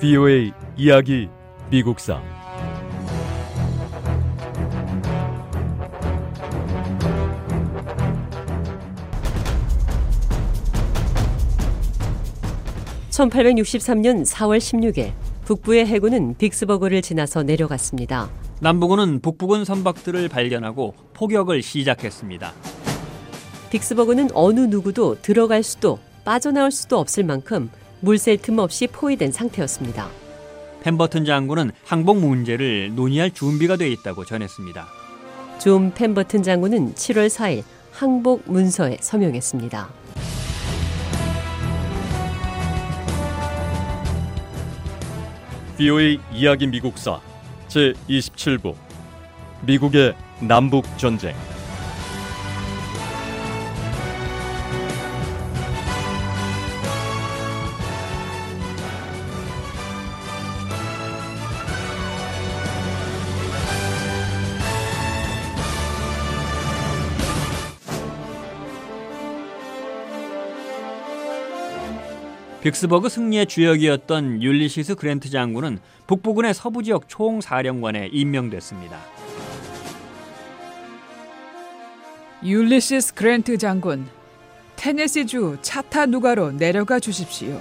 VOA 이야기 미국사 (1863년 4월 16일) 북부의 해군은 빅스버그를 지나서 내려갔습니다. 남부군은 북부군 선박들을 발견하고 포격을 시작했습니다. 빅스버그는 어느 누구도 들어갈 수도 빠져나올 수도 없을 만큼 물샐 틈 없이 포위된 상태였습니다. 펨버튼 장군은 항복 문제를 논의할 준비가 돼 있다고 전했습니다. 존 펨버튼 장군은 7월 4일 항복 문서에 서명했습니다. VOA 이야기 미국사 제 27부 미국의 남북 전쟁 빅스버그 승리의 주역이었던 율리시스 그랜트 장군은 북부군의 서부 지역 총사령관에 임명됐습니다. 율리시스 그랜트 장군, 테네시주 차타누가로 내려가 주십시오.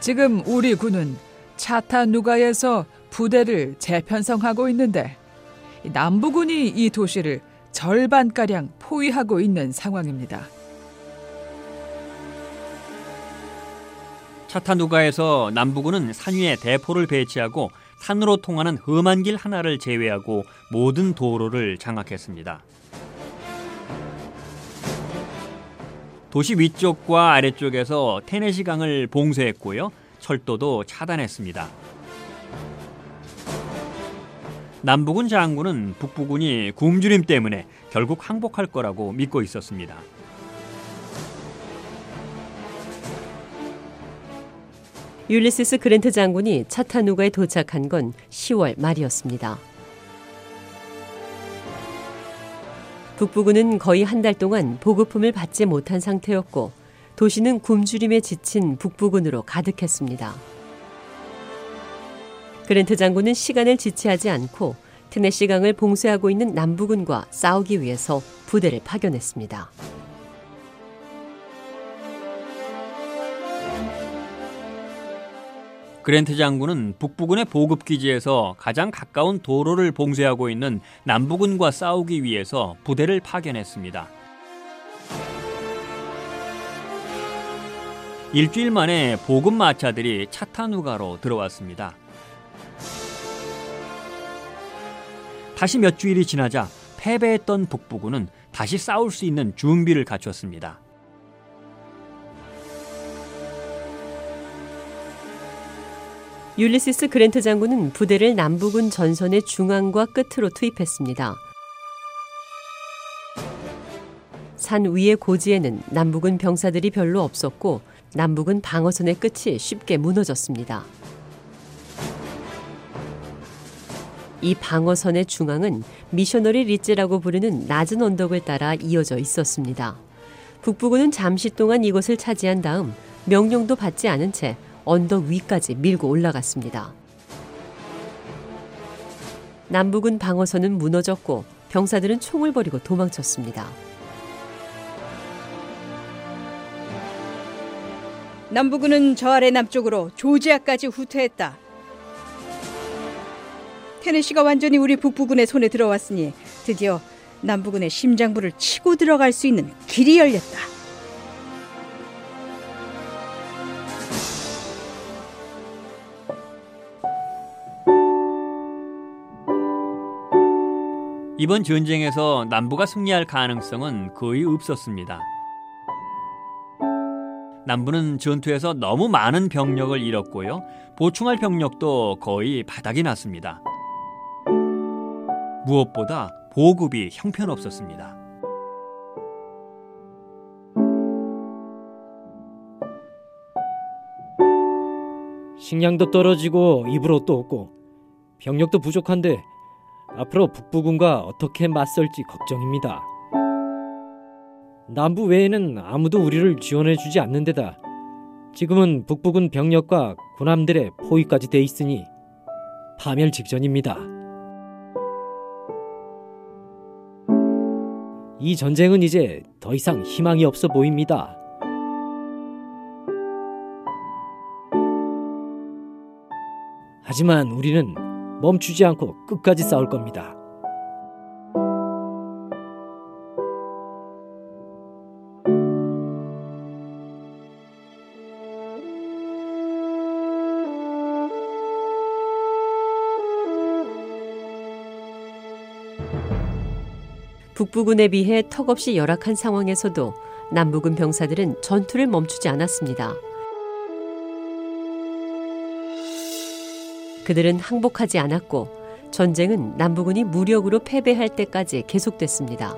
지금 우리 군은 차타누가에서 부대를 재편성하고 있는데 남부군이 이 도시를 절반가량 포위하고 있는 상황입니다. 차타누가에서 남부군은 산 위에 대포를 배치하고 산으로 통하는 험한 길 하나를 제외하고 모든 도로를 장악했습니다. 도시 위쪽과 아래쪽에서 테네시 강을 봉쇄했고요. 철도도 차단했습니다. 남부군 장군은 북부군이 굶주림 때문에 결국 항복할 거라고 믿고 있었습니다. 율리시스 그랜트 장군이 차타누가에 도착한 건 10월 말이었습니다. 북부군은 거의 한 달 동안 보급품을 받지 못한 상태였고 도시는 굶주림에 지친 북부군으로 가득했습니다. 그랜트 장군은 시간을 지체하지 않고 테네시 강을 봉쇄하고 있는 남부군과 싸우기 위해서 부대를 파견했습니다. 그랜트 장군은 북부군의 보급 기지에서 가장 가까운 도로를 봉쇄하고 있는 남부군과 싸우기 위해서 부대를 파견했습니다. 일주일 만에 보급 마차들이 차타누가로 들어왔습니다. 다시 몇 주일이 지나자 패배했던 북부군은 다시 싸울 수 있는 준비를 갖췄습니다. 율리시스 그랜트 장군은 부대를 남부군 전선의 중앙과 끝으로 투입했습니다. 산 위의 고지에는 남부군 병사들이 별로 없었고 남부군 방어선의 끝이 쉽게 무너졌습니다. 이 방어선의 중앙은 미셔너리 리즈라고 부르는 낮은 언덕을 따라 이어져 있었습니다. 북부군은 잠시 동안 이곳을 차지한 다음 명령도 받지 않은 채 언덕 위까지 밀고 올라갔습니다. 남부군 방어선은 무너졌고 병사들은 총을 버리고 도망쳤습니다. 남부군은 저 아래 남쪽으로 조지아까지 후퇴했다. 테네시가 완전히 우리 북부군의 손에 들어왔으니 드디어 남부군의 심장부를 치고 들어갈 수 있는 길이 열렸다. 이번 전쟁에서 남부가 승리할 가능성은 거의 없었습니다. 남부는 전투에서 너무 많은 병력을 잃었고요. 보충할 병력도 거의 바닥이 났습니다. 무엇보다 보급이 형편없었습니다. 식량도 떨어지고 입을 옷도 없고 병력도 부족한데 앞으로 북부군과 어떻게 맞설지 걱정입니다. 남부 외에는 아무도 우리를 지원해 주지 않는 데다 지금은 북부군 병력과 군함들의 포위까지 돼 있으니 파멸 직전입니다. 이 전쟁은 이제 더 이상 희망이 없어 보입니다. 하지만 우리는 멈추지 않고 끝까지 싸울 겁니다. 북부군에 비해 턱없이 열악한 상황에서도 남부군 병사들은 전투를 멈추지 않았습니다. 그들은 항복하지 않았고 전쟁은 남부군이 무력으로 패배할 때까지 계속됐습니다.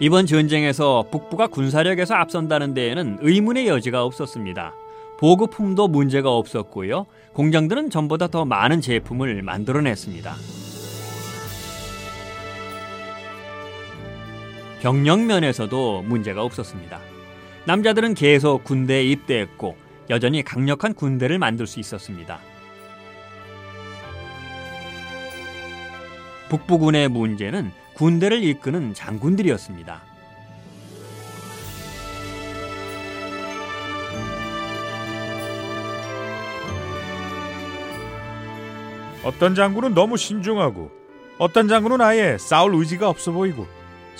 이번 전쟁에서 북부가 군사력에서 앞선다는 데에는 의문의 여지가 없었습니다. 보급품도 문제가 없었고요. 공장들은 전보다 더 많은 제품을 만들어냈습니다. 병력 면에서도 문제가 없었습니다. 남자들은 계속 군대에 입대했고 여전히 강력한 군대를 만들 수 있었습니다. 북부군의 문제는 군대를 이끄는 장군들이었습니다. 어떤 장군은 너무 신중하고 어떤 장군은 아예 싸울 의지가 없어 보이고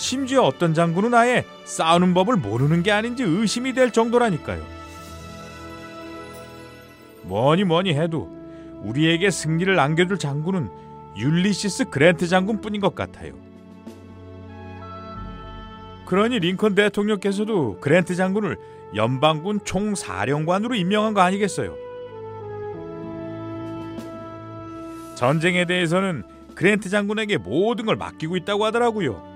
심지어 어떤 장군은 아예 싸우는 법을 모르는 게 아닌지 의심이 될 정도라니까요. 뭐니 뭐니 해도 우리에게 승리를 안겨줄 장군은 율리시스 그랜트 장군뿐인 것 같아요. 그러니 링컨 대통령께서도 그랜트 장군을 연방군 총사령관으로 임명한 거 아니겠어요? 전쟁에 대해서는 그랜트 장군에게 모든 걸 맡기고 있다고 하더라고요.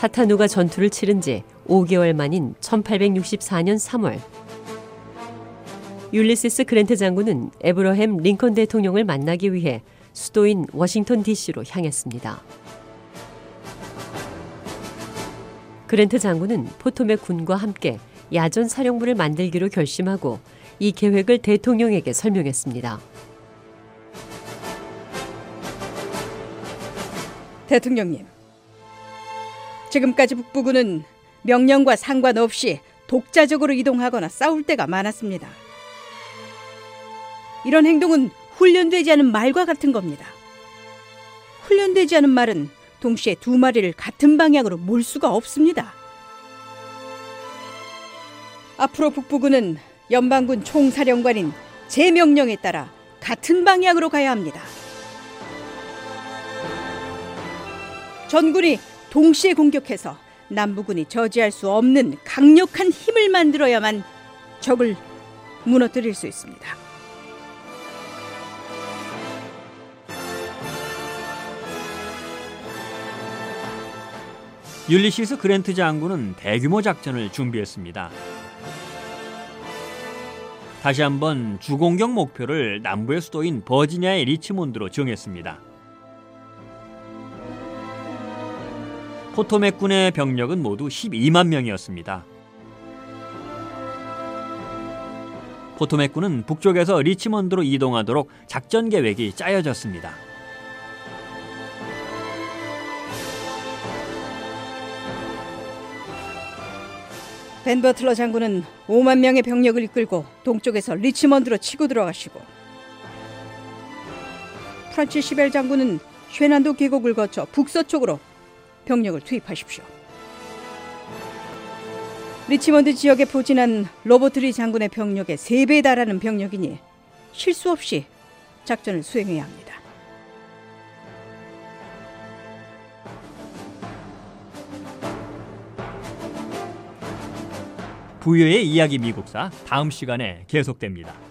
차타누가 전투를 치른 지 5개월 만인 1864년 3월 율리시스 그랜트 장군은 에브러햄 링컨 대통령을 만나기 위해 수도인 워싱턴 DC로 향했습니다. 그랜트 장군은 포토맥 군과 함께 야전 사령부를 만들기로 결심하고 이 계획을 대통령에게 설명했습니다. 대통령님, 지금까지 북부군은 명령과 상관없이 독자적으로 이동하거나 싸울 때가 많았습니다. 이런 행동은 훈련되지 않은 말과 같은 겁니다. 훈련되지 않은 말은 동시에 두 마리를 같은 방향으로 몰 수가 없습니다. 앞으로 북부군은 연방군 총사령관인 제 명령에 따라 같은 방향으로 가야 합니다. 전군이 동시에 공격해서 남부군이 저지할 수 없는 강력한 힘을 만들어야만 적을 무너뜨릴 수 있습니다. 율리시스 그랜트 장군은 대규모 작전을 준비했습니다. 다시 한번 주공격 목표를 남부의 수도인 버지니아의 리치몬드로 정했습니다. 포토맥 군의 병력은 모두 12만 명이었습니다. 포토맥 군은 북쪽에서 리치몬드로 이동하도록 작전 계획이 짜여졌습니다. 벤 버틀러 장군은 5만 명의 병력을 이끌고 동쪽에서 리치먼드로 치고 들어가시고 프란츠 시겔 장군은 쉐난도 계곡을 거쳐 북서쪽으로 병력을 투입하십시오. 리치먼드 지역에 포진한 로버트 리 장군의 병력의 3배에 달하는 병력이니 실수 없이 작전을 수행해야 합니다. 부여의 이야기 미국사 다음 시간에 계속됩니다.